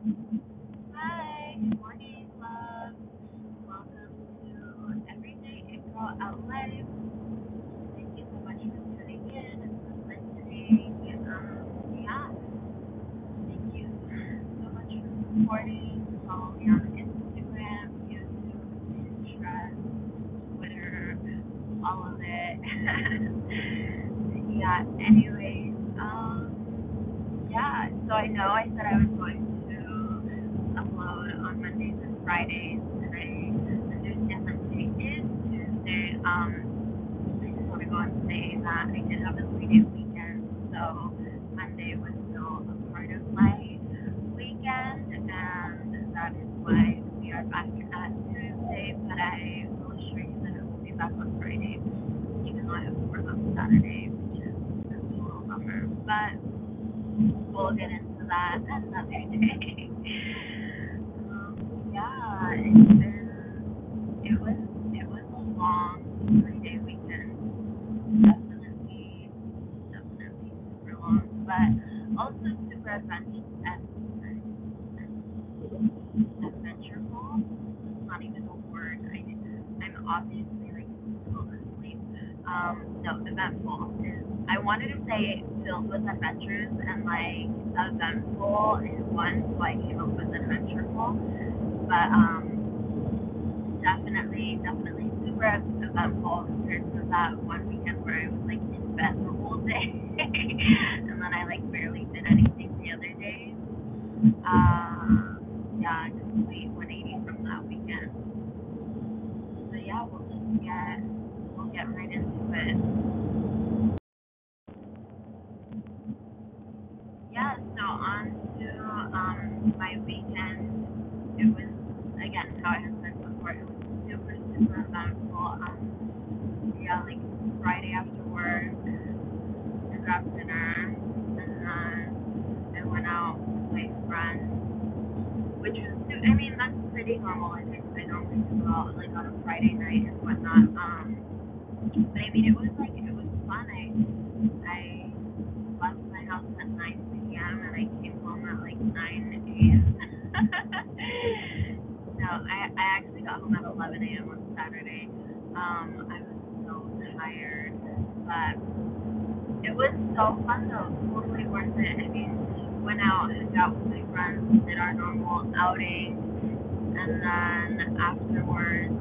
Hi, good morning, love. Welcome to Everyday Girl Out Live. Thank you so much for tuning in and for listening. Um, yeah, thank you so much for supporting. Follow me on Instagram, YouTube, Pinterest, Twitter, all of it. yeah, anyways, um, yeah, so I know I said I was going to upload on Mondays and Fridays, and I understand that today is Tuesday. Um, I just want to go and say that I did have a three day weekend, so Monday was still a part of my weekend, and that is why we are back at Tuesday. But I will assure you that I will be back even though I have to work on Saturday, which is a little bummer. But we'll get into that another day. um, yeah, it's been it was it was a long three day weekend. Definitely, definitely super long, but also super adventure adventureful. It's not even a word. I I'm obviously like still asleep. Um, no, eventful. I wanted to say filled with adventures and like eventful is one, so I came up with adventureful. But um, definitely, definitely super eventful compared to that one weekend where I was like in bed the whole day, and then I like barely did anything the other days. Uh, yeah, just complete 180 from that weekend. So yeah, we'll just get we'll get right into it. Yeah, so on to um my weekend. It was again how I had said before. It was super super eventful. Um, yeah, like Friday after work, I grabbed dinner, and then I went out with my friends, which was su- I mean that's pretty normal. I think I normally go out like on a Friday night and whatnot. Um, but I mean it was like it was fun. I I left my house at 9 p.m. and I came home at like 9 a.m. no, I, I actually got home at 11 a.m. on Saturday. Um, I was so tired, but it was so fun though, totally worth it. I mean, went out, hung out with my friends, did our normal outing, and then afterwards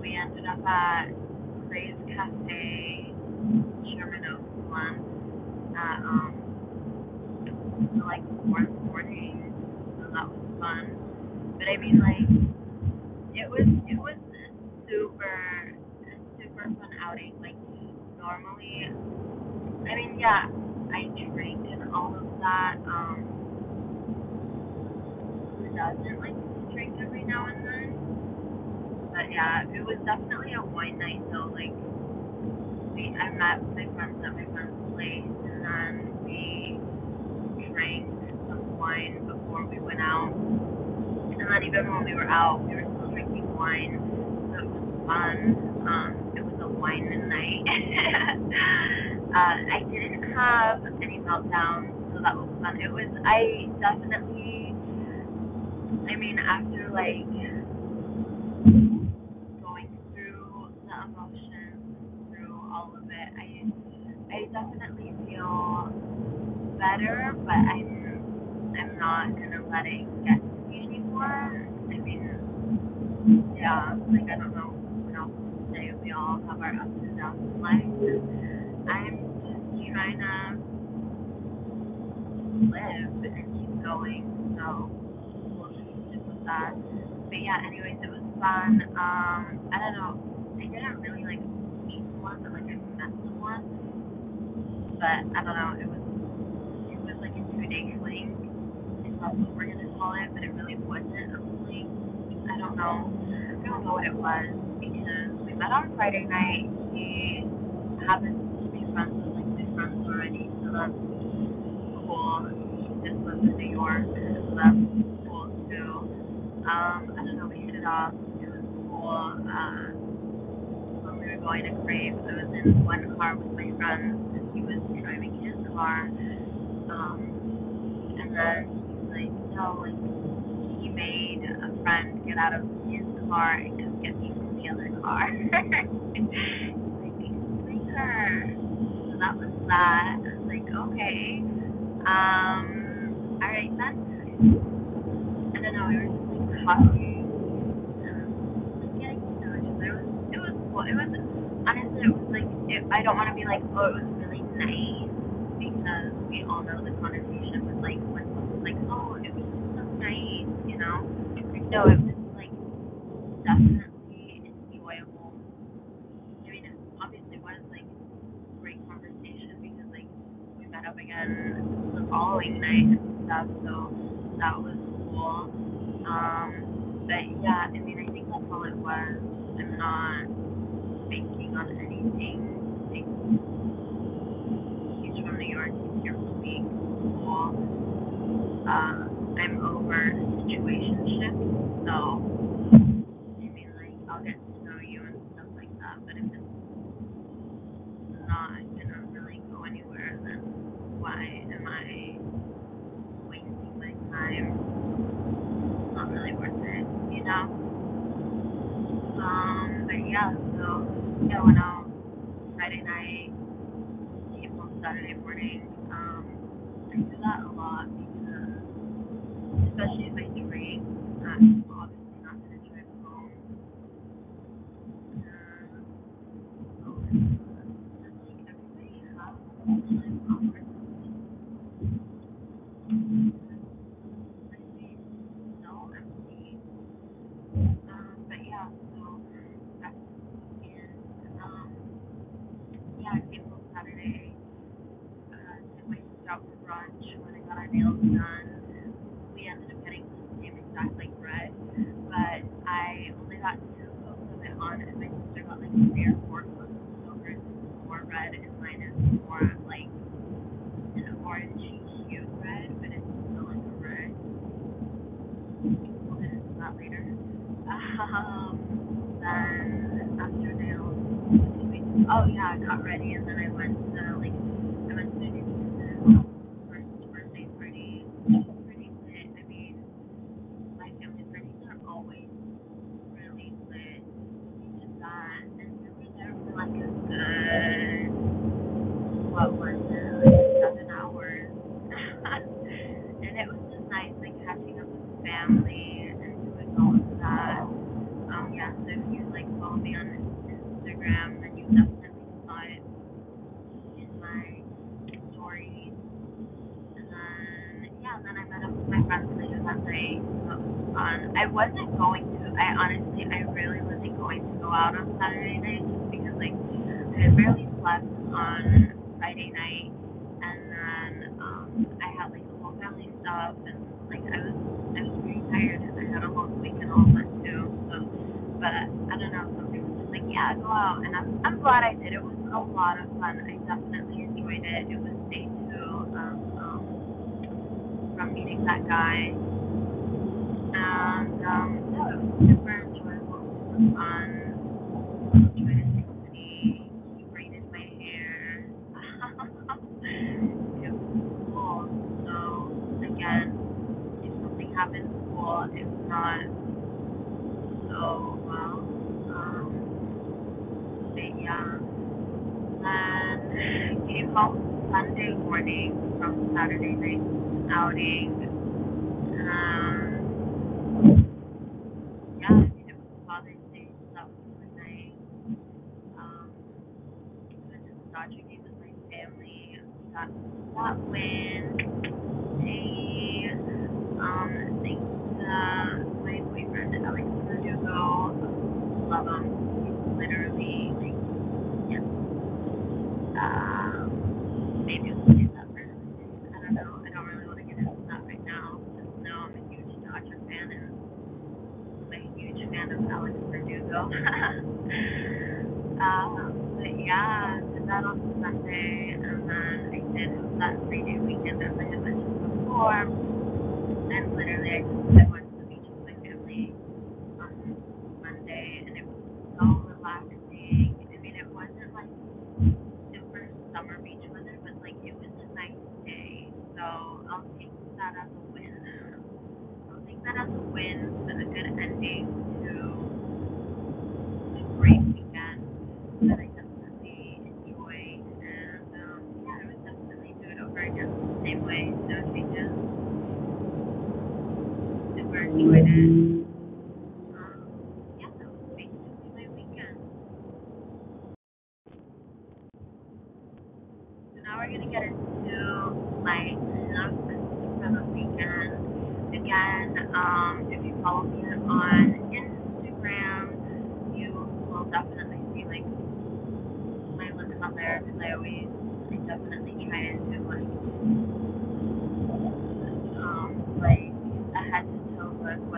we ended up at Crave Cafe, Sherman Oaks one at um like four in the morning. So that was fun. But I mean like it was it was a super super fun outing. Like normally I mean yeah, I drink and all of that. Um doesn't every now and then? But yeah, it was definitely a wine night though, like we I met my friends at my friend's place and then we drank some wine before we went out. And then even when we were out, we were still drinking wine. So it was fun. Um, it was a wine night. uh, I didn't have any meltdowns, so that was fun. It was, I definitely, I mean, after like going through the emotions, through all of it, I, I definitely feel better, but I'm I'm not gonna let it get to me anymore. I mean, yeah, like I don't know what else to say. We all have our ups and downs in life. I'm just trying to live and keep going. So we'll just stick with that. But yeah, anyways, it was fun. Um, I don't know. I didn't really like meet someone, but like I met someone. But I don't know. It was it was like a two day fling. If that's what we're gonna call it, but it really wasn't a fling. I don't know. I don't know what it was because we met on Friday night. He happens to be friends with like my friends already, so that's cool. Just lives in New York, so that's cool too. Um, I don't know, we hit it off. It was cool. Uh, when we were going to Crave, I was in one car with my friends, and he was driving his car. Um, and then he's like, "No, like he made a friend get out of his car and come get me from the other car. like, her. So that was that. I was like, okay. Um, alright then. I don't know, we were and like getting to know. It was it was cool. It was honestly it was like it, I don't wanna be like, oh it was really nice because we all know the connotation with like when someone's like, Oh, it was just so nice, you know? No, it was like definitely enjoyable. I mean it obviously was like great conversation because like we met up again the following night and stuff, so that was cool. Um, but yeah, I mean, I think that's all it was. I'm not banking on anything. Like, he's from New York. He's here for a. Cool. Uh, I'm over situationship, so I mean, like, I'll get to know you and stuff like that. But if it's not gonna really go anywhere, then why am I wasting my time? Really worth it, you know? Um, but yeah, so yeah, went out Friday night, came Saturday morning. Um, I do that a lot because, especially if I drink, I'm obviously not gonna drive home. Um, oh my god, just like everybody has like offers my face so empty. Um, but yeah, so back in, um, yeah, I came home Saturday, uh, took my sister out for brunch when I got our nails done. We ended up getting the same exact like bread, but I only got two coats of it on, and my sister got like three or four coats. So hers more red, and mine is more like an orangey hue red, but it's still like red. We'll get into that later. Um, then after nails, oh yeah, I got ready and then I went to like I went to his first birthday party. It was pretty lit. I mean, my family parties are always really lit. We did that and we were there for like a good what was it, like seven hours. and it was just nice like catching up with family and doing all of that. Um, yeah, so if you like follow me on Instagram, then you definitely saw it in my stories. And then yeah, and then I met up with my friends later that night. So it was fun. I wasn't going to. I honestly, I really wasn't going to go out on Saturday night just because like I had barely slept on Friday night, and then um I had like the whole stuff, and like I was I was pretty tired, and I had a long weekend all that too. So, but I don't know, something was just like yeah, go out, and I'm I'm glad I did. It was a lot of fun. I definitely enjoyed it. It was day two of um from meeting that guy, and um yeah, it was super enjoyable. Was fun. Trying to take pretty. He braided my hair. it was cool. So again, if something happens, cool. If not, so well. Um, but yeah. Then came home Sunday morning from outing. set up wins and a good ending to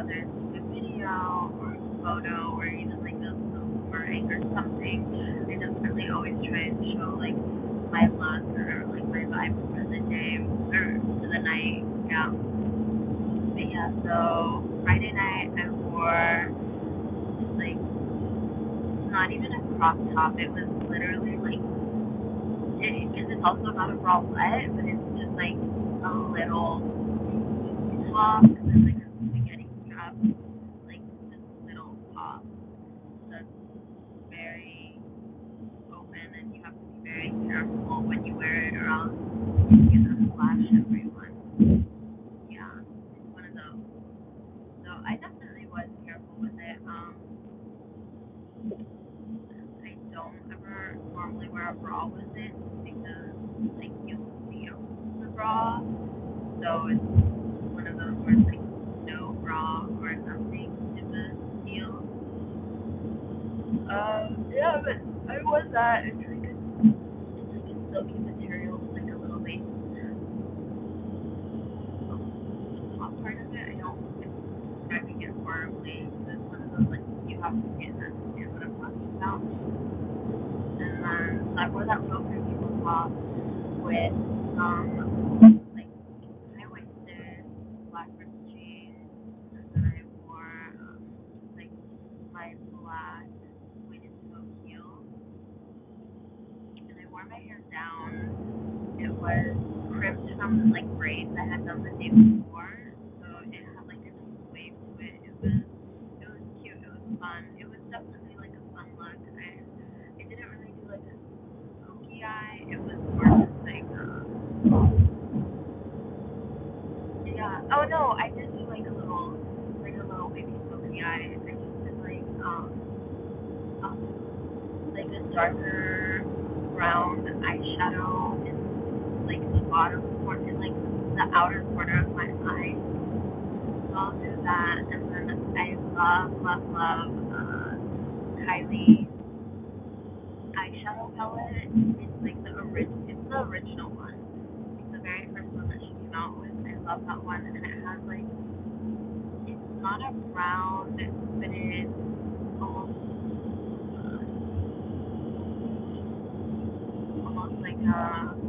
whether it's a video or a photo or even like a boomerang or something. I definitely always try and show like my look or like my vibe for the day or for the night. Yeah. But yeah, so Friday night I wore like not even a crop top. It was literally like because it, it's also not a bralette, but it's just like a little top and like flash everyone. Yeah, one of those. So I definitely was careful with it. Um, I don't ever normally wear a bra with it because like you'll feel the bra, so it's one of those where it's like no bra or something is a deal. Um, yeah, but I was that interested. flat went into a heel. And I wore my hair down. It was crimped from like braids I had done the day before. color is like the original. It's the original one. It's the very first one that she came out with. I love that one, and it has like it's not a round, but it's almost um, almost like a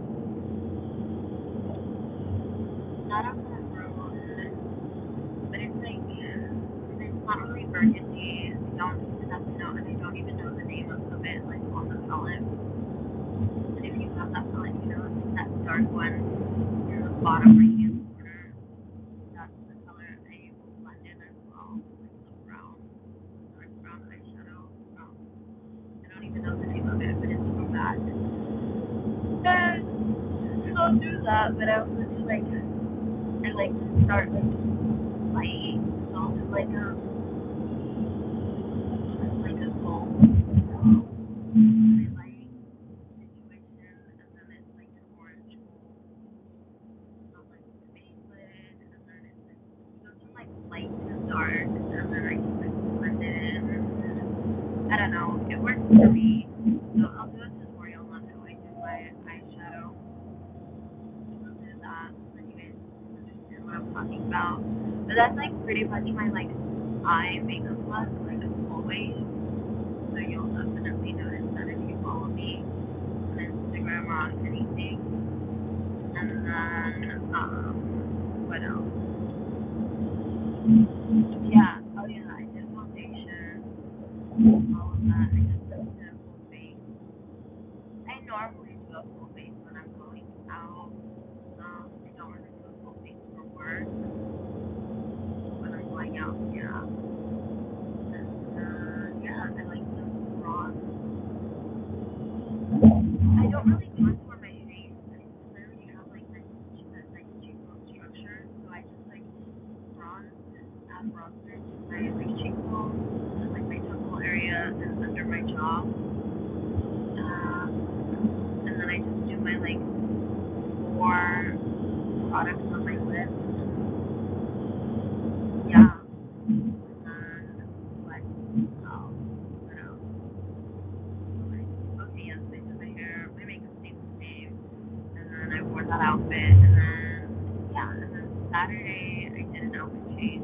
that, but I also do like I like to start like my songs like um like four products on my lips. Yeah. And then what else? What else? Like, okay, yes, I did my hair. My makeup stayed the same. And then I wore that outfit. And then, yeah. And then Saturday, I did an outfit change.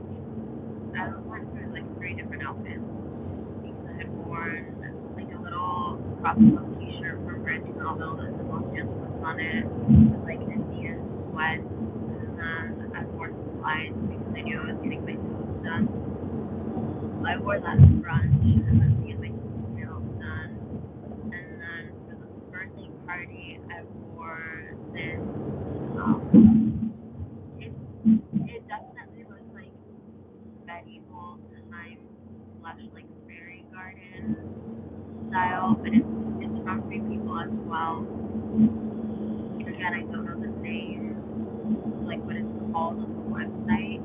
I went through like three different outfits because I had worn like a little crop top t-shirt from Brandy Melville that said Los Angeles on it with like Indian sweat. And then I wore some slides because I knew I was getting my toes done. So I wore that in brunch and then to get my nails done. And then for the birthday party, I wore this. Um, it it definitely was like medieval time slash like fairy garden style, but it's it's from Free People as well. Again, I don't know the name, like what it's called on the website,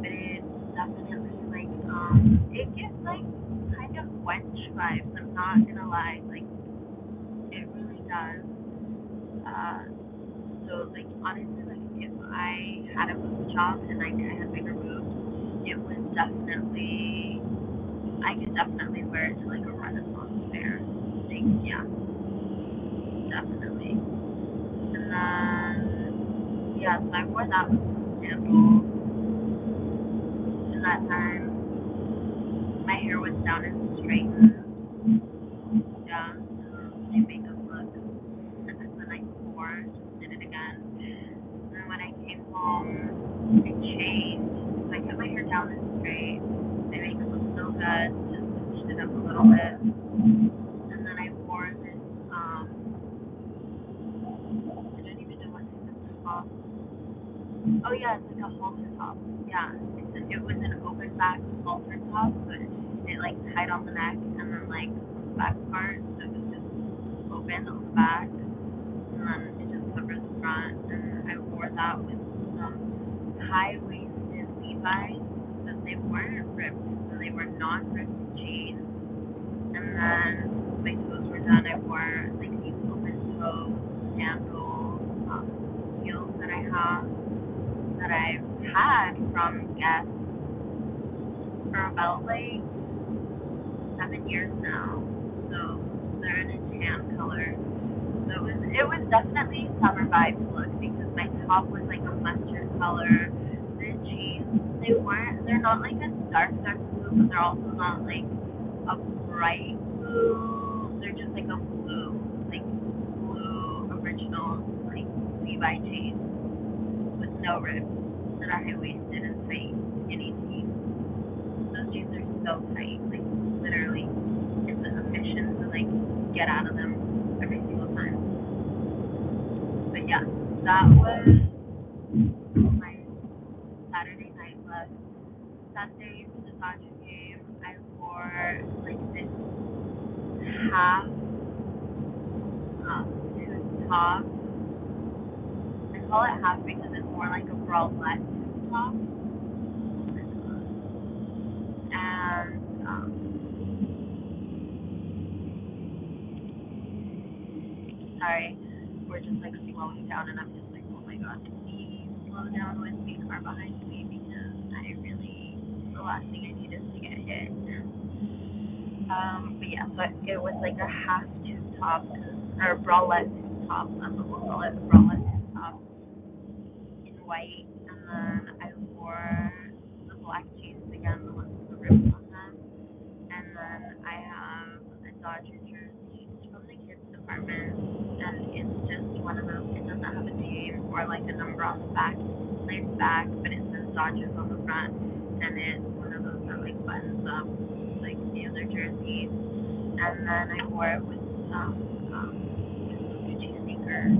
but it's definitely like um, it gives like kind of wench vibes. I'm not gonna lie, like it really does. Uh, so like honestly, like if I had a job and like I had bigger boobs, it was definitely I could definitely wear it to like a Renaissance fair. Like yeah, definitely. And then yeah, so I wore that with some that time my hair was down and straightened. Yeah, um, my makeup look. And then the night before, just did it again. And then when I came home, I. So kept my hair down and straight. My makeup was still good, just switched it up a little bit. And then I wore this, um, I don't even know what of top. Oh yeah, it's like a halter top. Yeah, it's a, it was an open back halter top, but it like tied on the neck and then like the back part, so it was just open on the back, and then it just covered the front. And I wore that with high waisted Levi's, but they weren't ripped, so they were non ripped jeans. And then my toes were done. I wore like these open toe sandal um, heels that I have that I've had from Guess for about like seven years now. So they're in a tan color. So it was it was definitely summer vibes look because my top was like a mustard color. They weren't they're not like a dark dark blue, but they're also not like a bright blue. They're just like a blue, like blue original like Levi jeans with no ribs that are high waisted and tight skinny jeans. Those jeans are so tight, like literally, it's a mission to like get out of them every single time. But yeah, that was my Saturday night look. Sunday for the Dodger game, I wore like this half um, tube top. I call it half because it's more like a bralette tube top. And um, sorry, we're just like slowing down, and I'm just like, oh my god, please slow down with me, car behind me, because I really, the last thing I need is to get hit. Um, but yeah, so it was like a half tube top, or bralette top, what we'll call it, bralette tube top, in white, and then I wore the black jeans again, the ones with the rips on them, and then I have a Dodger jersey, from the kids department, and it's just one of those, it doesn't have a name or like a number on the back, laid back, but it says Dodgers on the front, and it's one of those that like buttons up, other jerseys, and then I wore it with some, um, Gucci sneakers.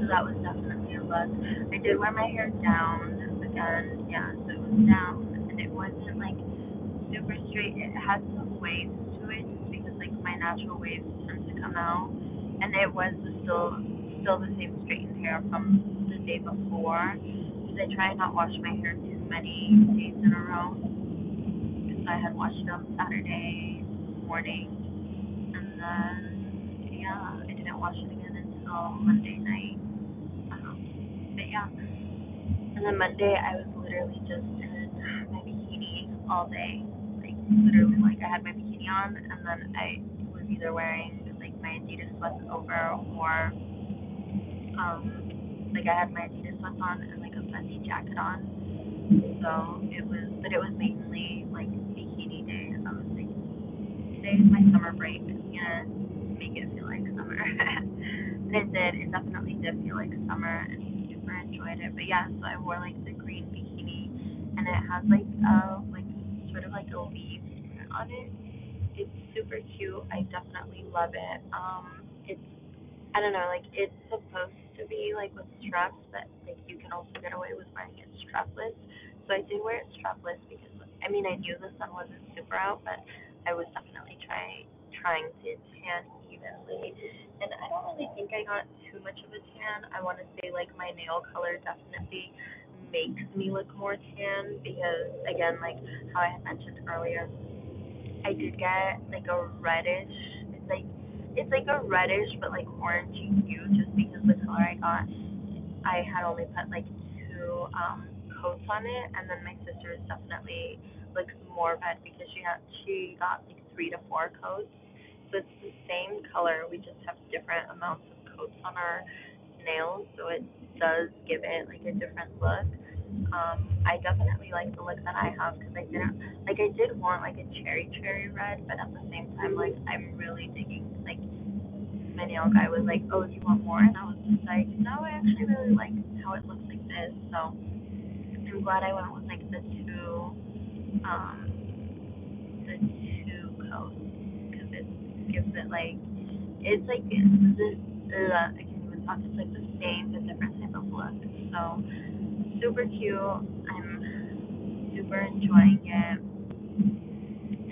So that was definitely a look. I did wear my hair down again, yeah, so it was down, and it wasn't like super straight. It had some waves to it, because like my natural waves tend to come out, and it was still still the same straightened hair from the day before. Because I try not wash my hair too many days in a row. I had watched it on Saturday morning, and then yeah, I didn't watch it again until Monday night. Um, but yeah, and then Monday I was literally just in my bikini all day, like literally like I had my bikini on, and then I was either wearing like my Adidas sweats over or um like I had my Adidas sweats on and like a Fendi jacket on. So it was, but it was mainly like bikini day. I was like, today my summer break. Gonna make it feel like summer. and it did. It definitely did feel like summer, and super enjoyed it. But yeah, so I wore like the green bikini, and it has like uh like sort of like a leaf on it. It's super cute. I definitely love it. Um, it's I don't know, like it's supposed to be like with straps, but like you can also get away with wearing it strapless. So I did wear it strapless because I mean I knew the sun wasn't super out, but I was definitely trying trying to tan evenly. And I don't really think I got too much of a tan. I want to say like my nail color definitely makes me look more tan because again like how I had mentioned earlier, I did get like a reddish. It's like it's like a reddish but like orangey hue just because the color I got I had only put like two um coats on it and then my sister is definitely looks more red because she had she got like three to four coats. So it's the same color, we just have different amounts of coats on our nails, so it does give it like a different look. Um, I definitely like the look that I have because I didn't like I did want like a cherry cherry red, but at the same time like I'm really digging like my nail guy was like, oh, do you want more? And I was just like, no, I actually really like how it looks like this. So I'm glad I went with like the two, um, the two coats because it gives it like, it's like this, uh, I can't even talk. It's like the same but different type of look. So super cute. I'm super enjoying it.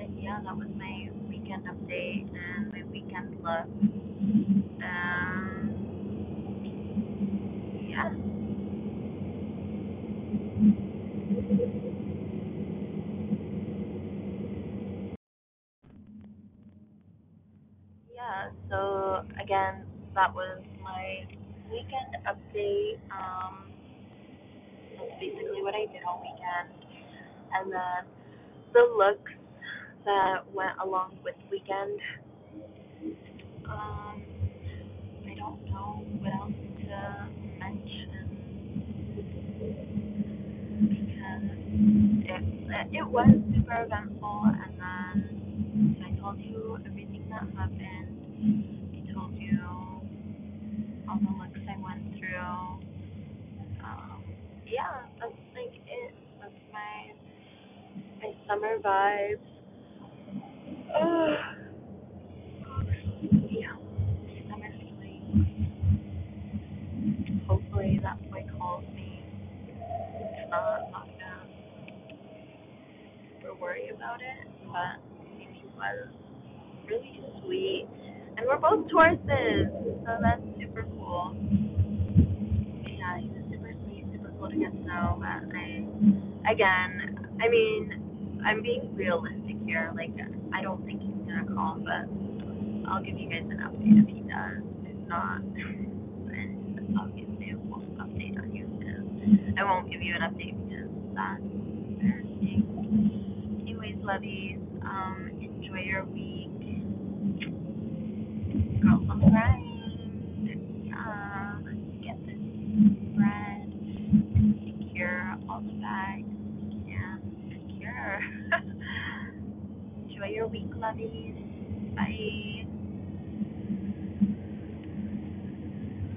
And yeah, that was my weekend update and my weekend look. Um, yeah. That was my weekend update. Um, that's basically what I did all weekend. And then the looks that went along with weekend. Um, I don't know what else to mention because it it was super eventful, and then I told you everything that happened. I told you all the looks I went through. Um, yeah, that's like it. That's my my summer vibes. Uh, yeah, summer feeling. Hopefully that boy calls me. If not, I'm not gonna worry about it. But he was really sweet. And we're both Tauruses, so that's super cool. Yeah, he was super sweet, super cool to get to know. But I, again, I mean, I'm being realistic here. Like, I don't think he's gonna call, but I'll give you guys an update if he does. If not, then obviously I won't update on you because I won't give you an update because that's embarrassing. Anyways, lovies, um, enjoy your week. On the grind. Yeah, get this bread and secure all the bags enjoy your week, lovies. Bye.